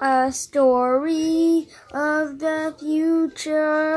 a story of the future.